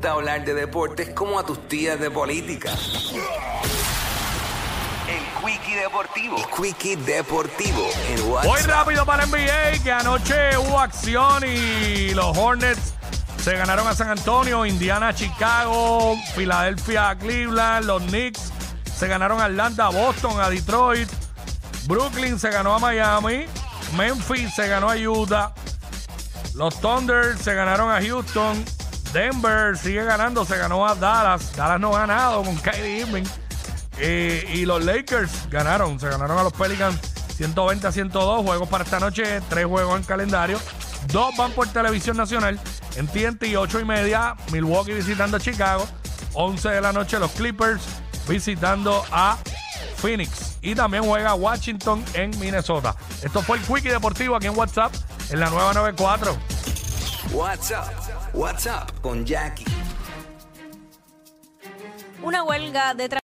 gusta hablar de deportes como a tus tías de política. El Quickie Deportivo. El Quickie Deportivo en Voy rápido para NBA, que anoche hubo acción y los Hornets se ganaron a San Antonio, Indiana a Chicago, Filadelfia a Cleveland, los Knicks se ganaron a Atlanta, a Boston, a Detroit, Brooklyn se ganó a Miami, Memphis se ganó a Utah, los Thunder se ganaron a Houston, Denver sigue ganando, se ganó a Dallas, Dallas no ha ganado con Kyrie Irving. Eh, y los Lakers ganaron, se ganaron a los Pelicans 120 a 102. Juegos para esta noche, tres juegos en calendario. Dos van por televisión nacional. En TNT, 8 y media, Milwaukee visitando a Chicago. 11 de la noche, los Clippers visitando a Phoenix. Y también juega Washington en Minnesota. Esto fue el Quickie Deportivo aquí en WhatsApp, en la nueva 94. WhatsApp. WhatsApp con Jackie. Una huelga de